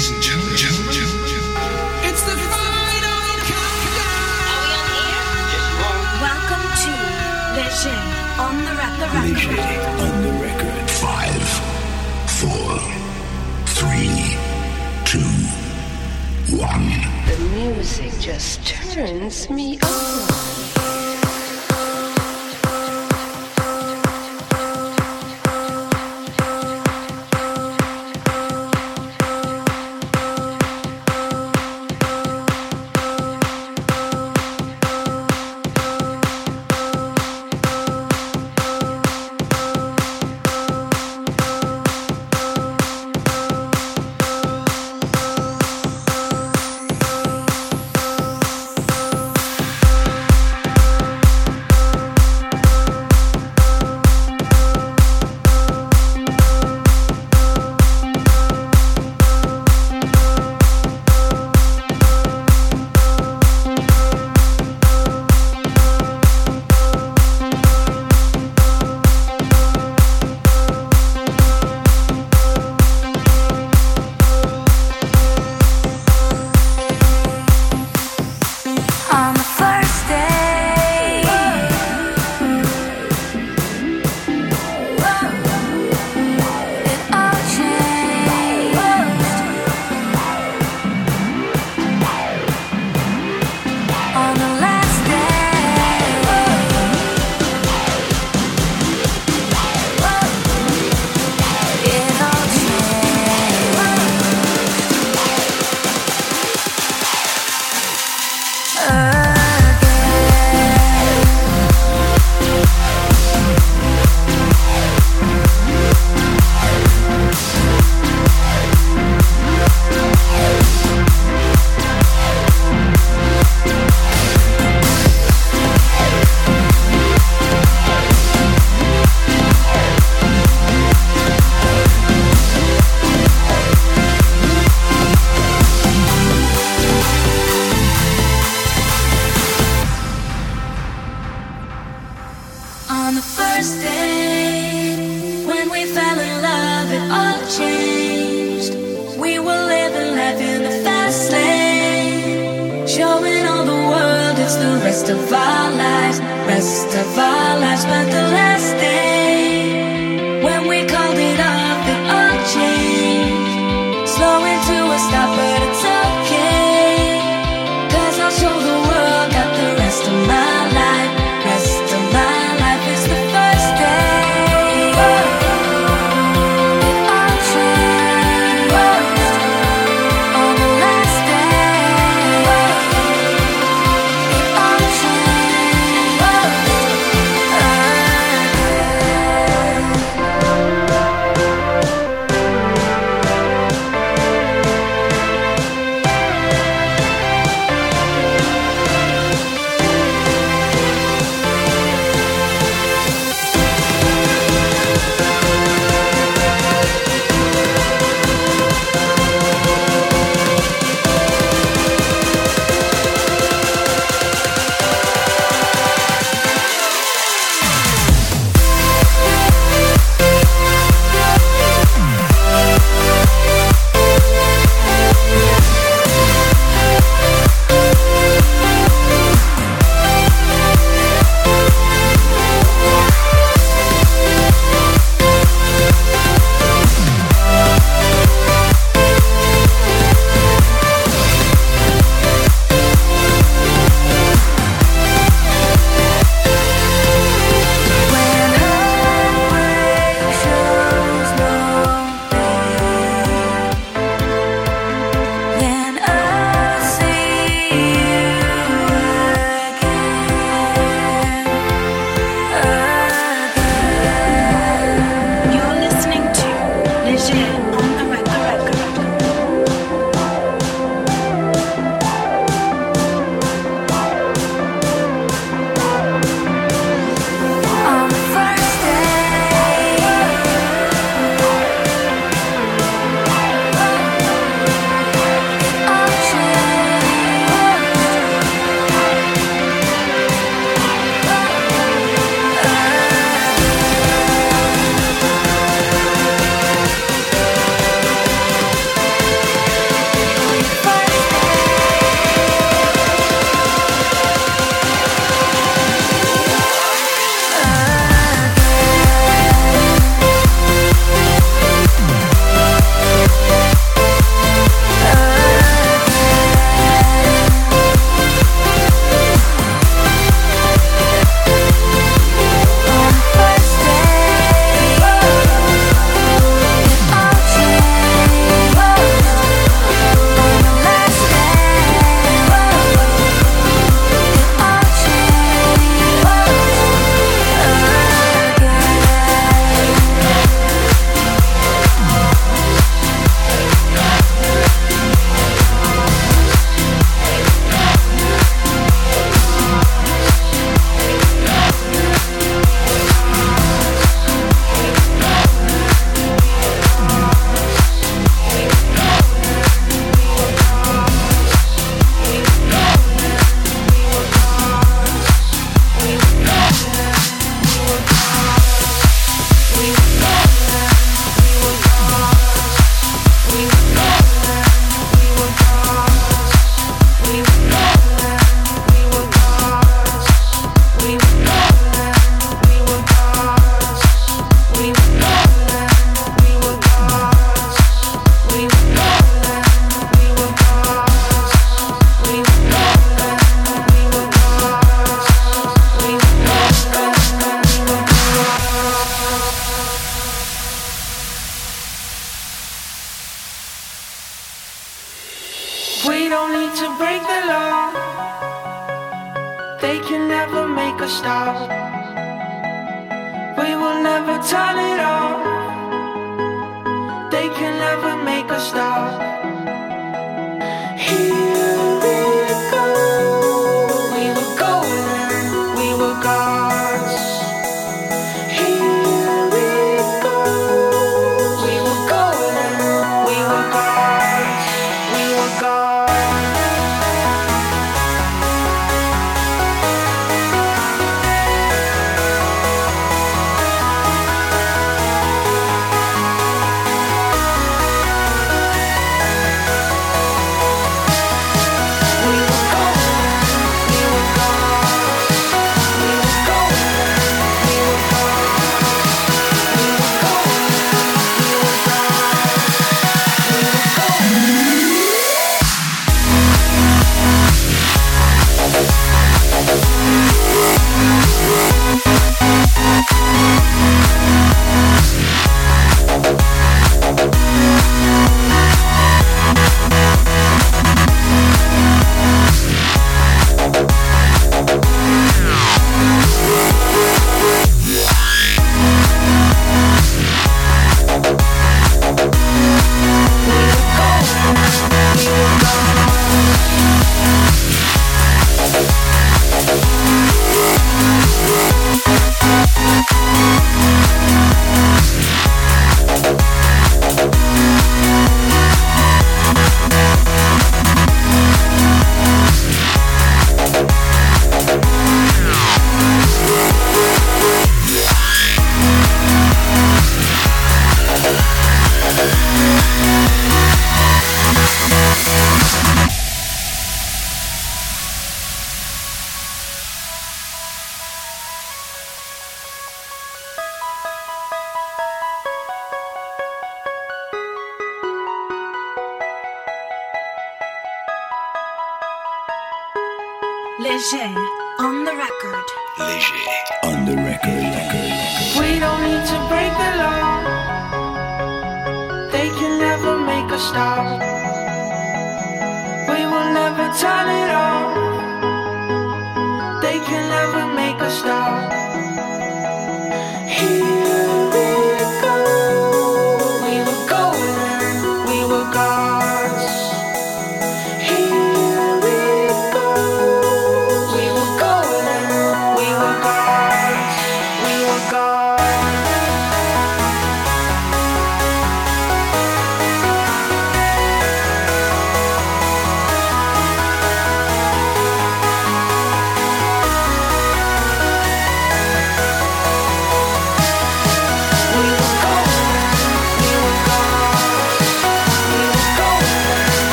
Ladies and gentlemen, gentlemen, gentlemen. it's the final countdown. Welcome to Vision on the, re- the Vision on the record. Five, four, three, two, one. The music just turns me on.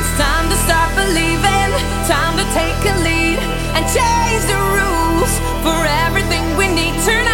It's time to start believing, time to take a lead and change the rules for everything we need tonight.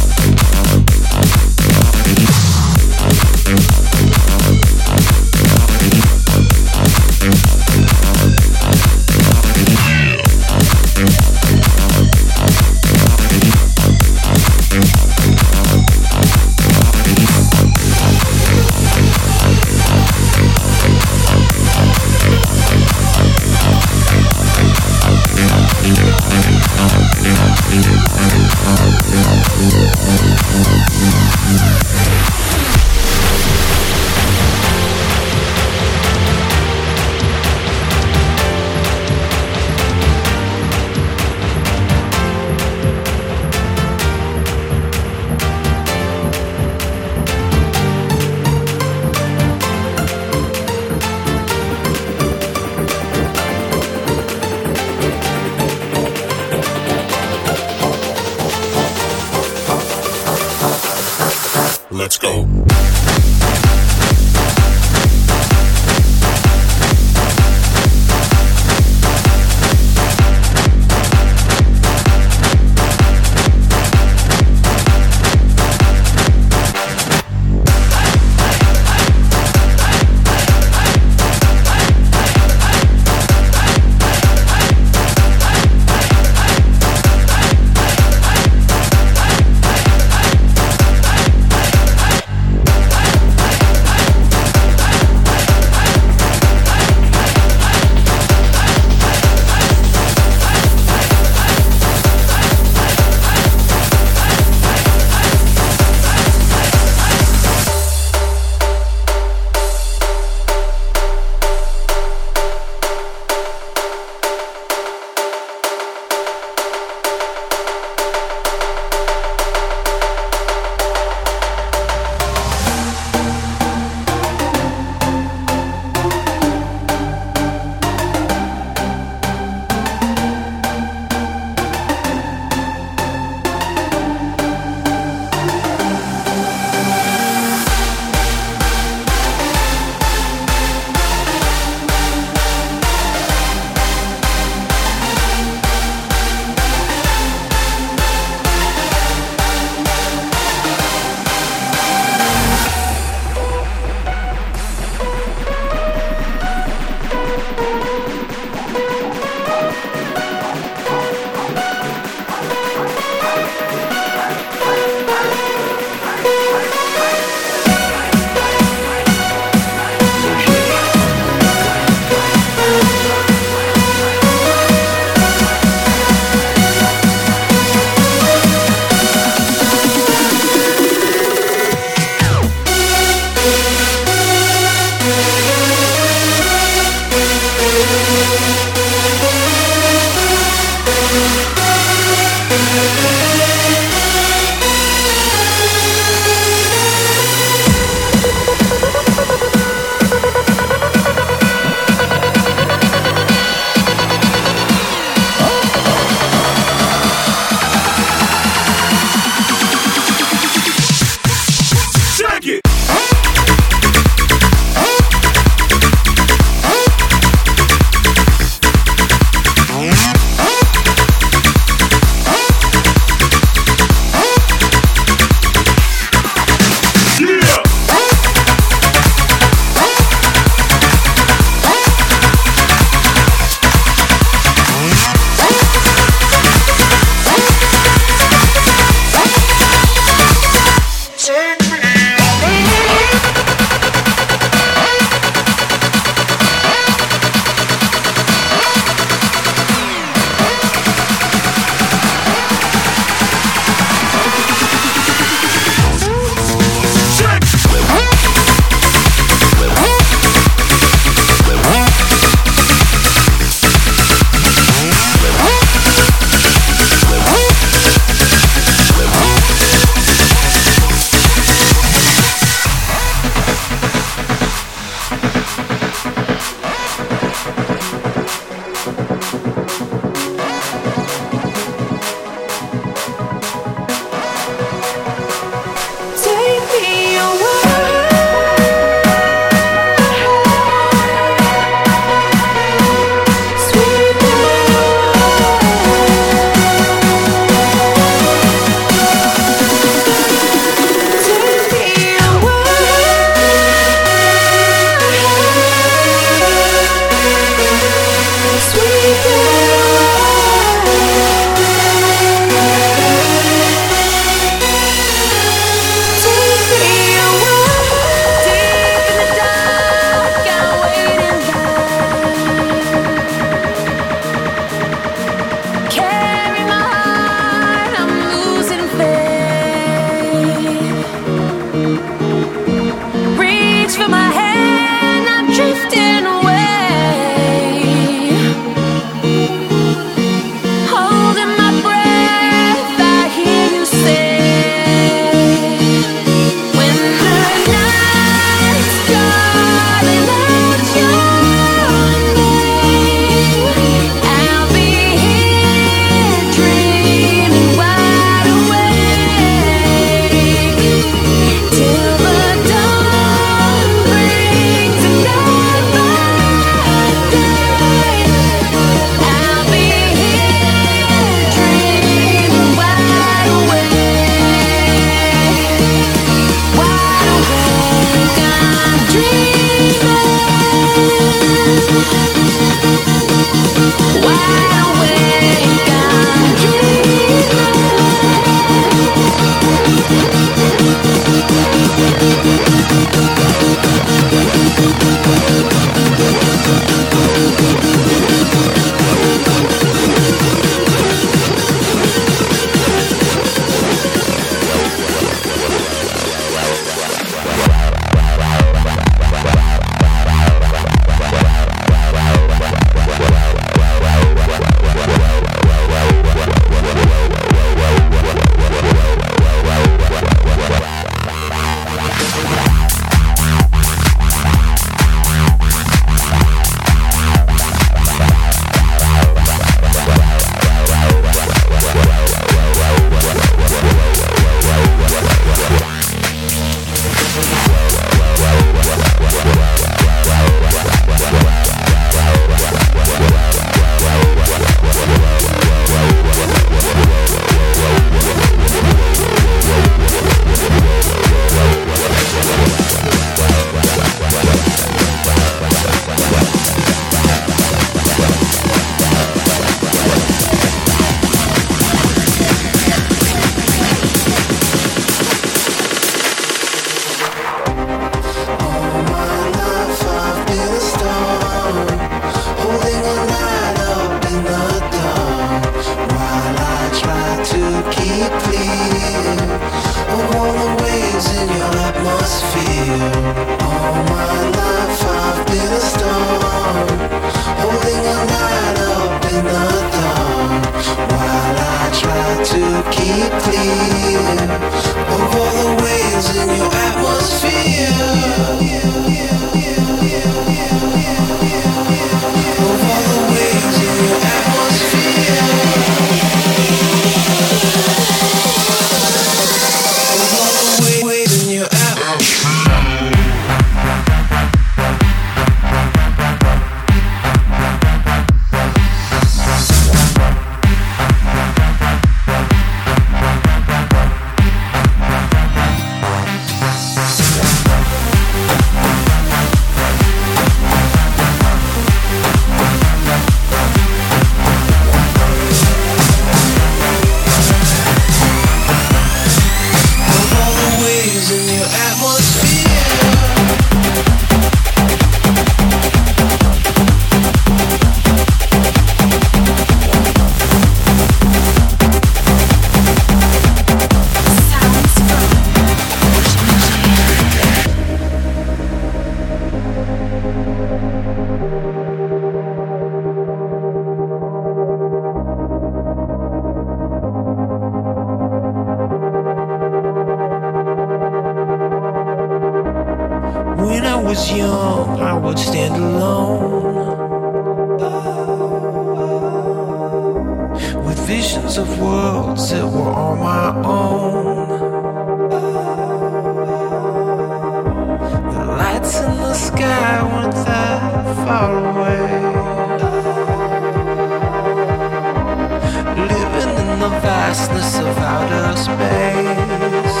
vastness of outer space.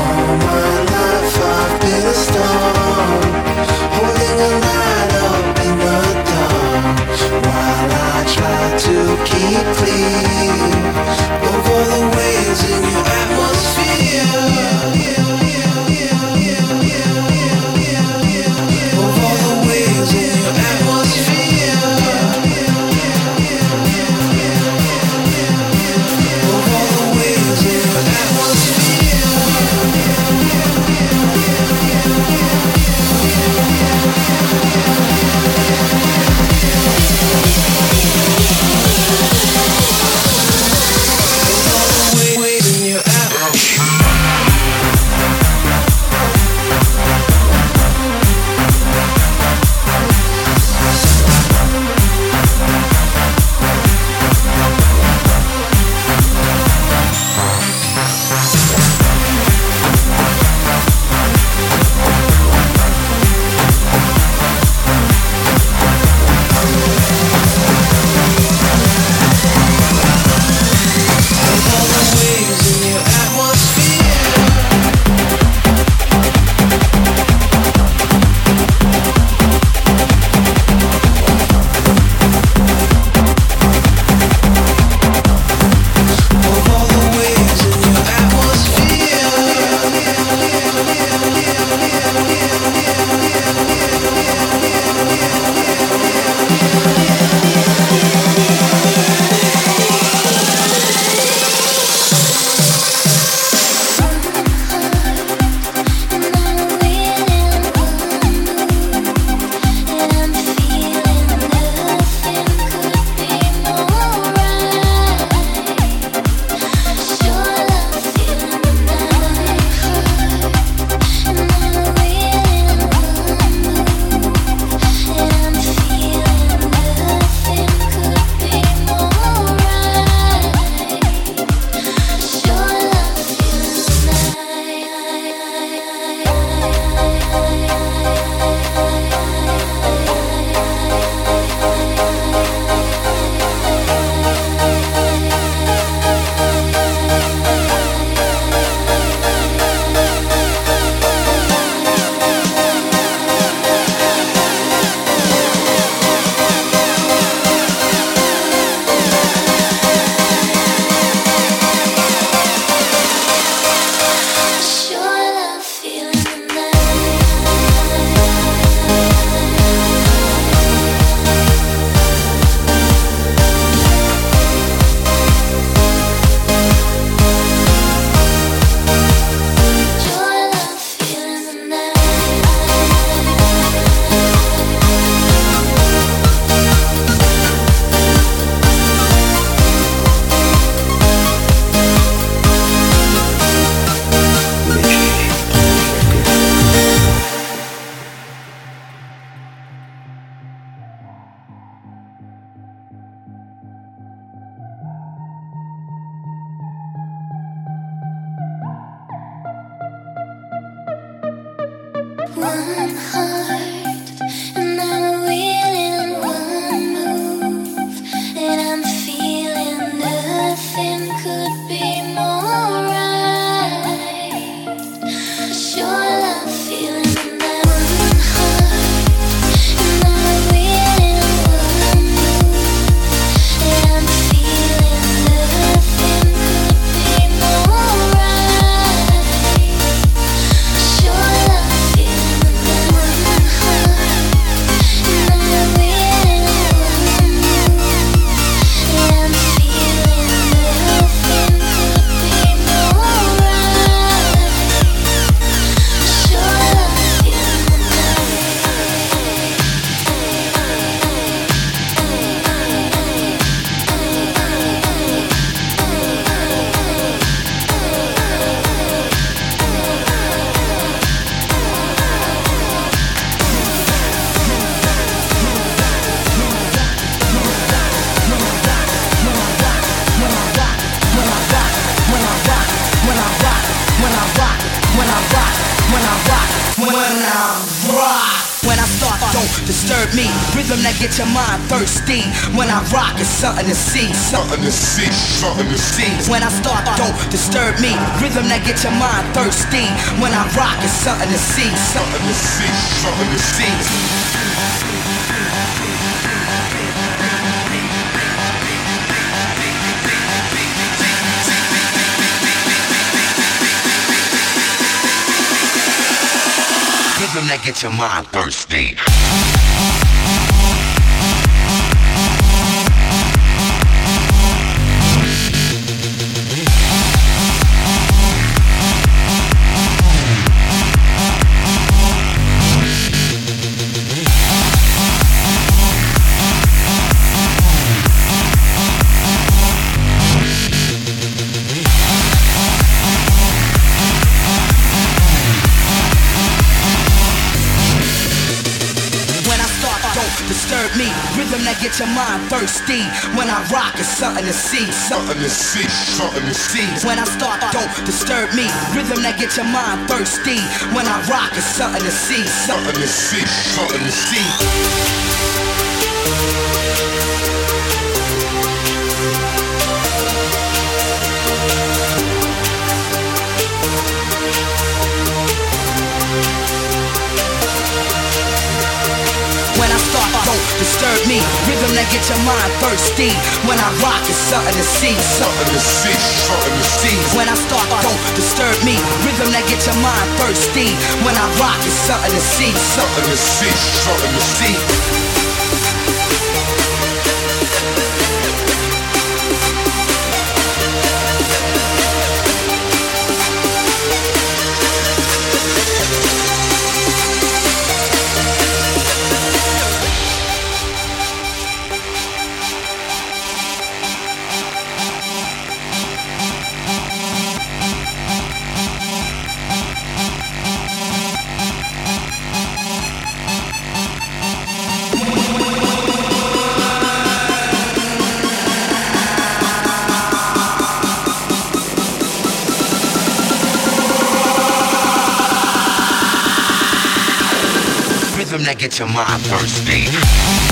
All my life I've been a storm, holding a light up in the dark. While I try to keep clean over the waves in your atmosphere. Something to see, something to see. When I start, don't disturb me. Rhythm that get your mind thirsty. When I rock, it's something to see, something to see, something to see. Rhythm that get your mind thirsty. Disturb me. Rhythm that get your mind thirsty. When I rock, it's something to see, something to see, something to see. When I start, don't disturb me. Rhythm that get your mind thirsty. When I rock, it's something to see, something to see, something to see. Disturb me. Rhythm that get your mind thirsty. When I rock, it's something to see, something to see, something to see. When I start, don't disturb me. Rhythm that get your mind thirsty. When I rock, it's something to see, something to see, something to see. Rhythm that get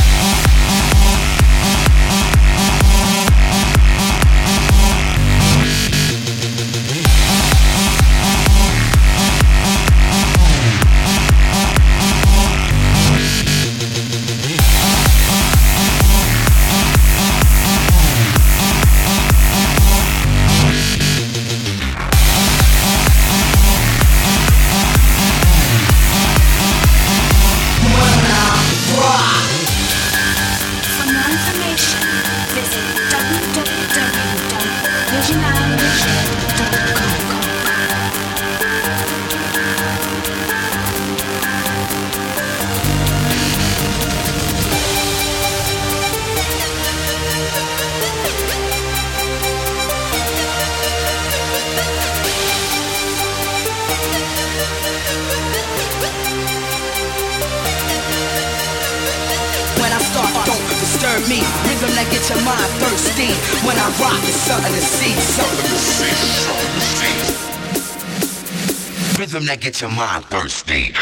that gets your mind thirsty.